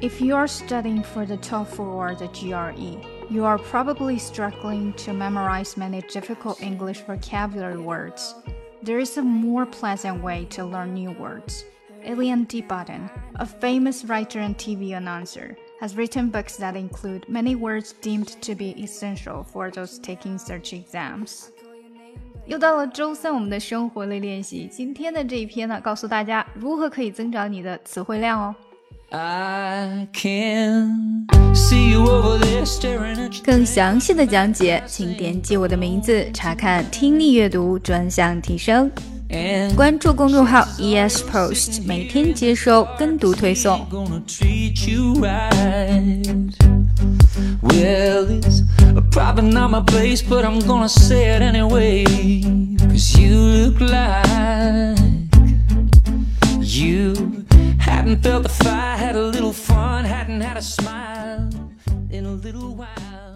If you are studying for the TOEFL or the GRE, you are probably struggling to memorize many difficult English vocabulary words. There is a more pleasant way to learn new words. Elian D. Button, a famous writer and TV announcer, has written books that include many words deemed to be essential for those taking search exams. 又到了周三，我们的生活类练习。今天的这一篇呢，告诉大家如何可以增长你的词汇量哦。 更详细的讲解，请点击我的名字查看听力阅读专项提升。关注公众号 ES Post，每天接收跟读推送。Hadn't felt the fire, had a little fun, hadn't had a smile in a little while.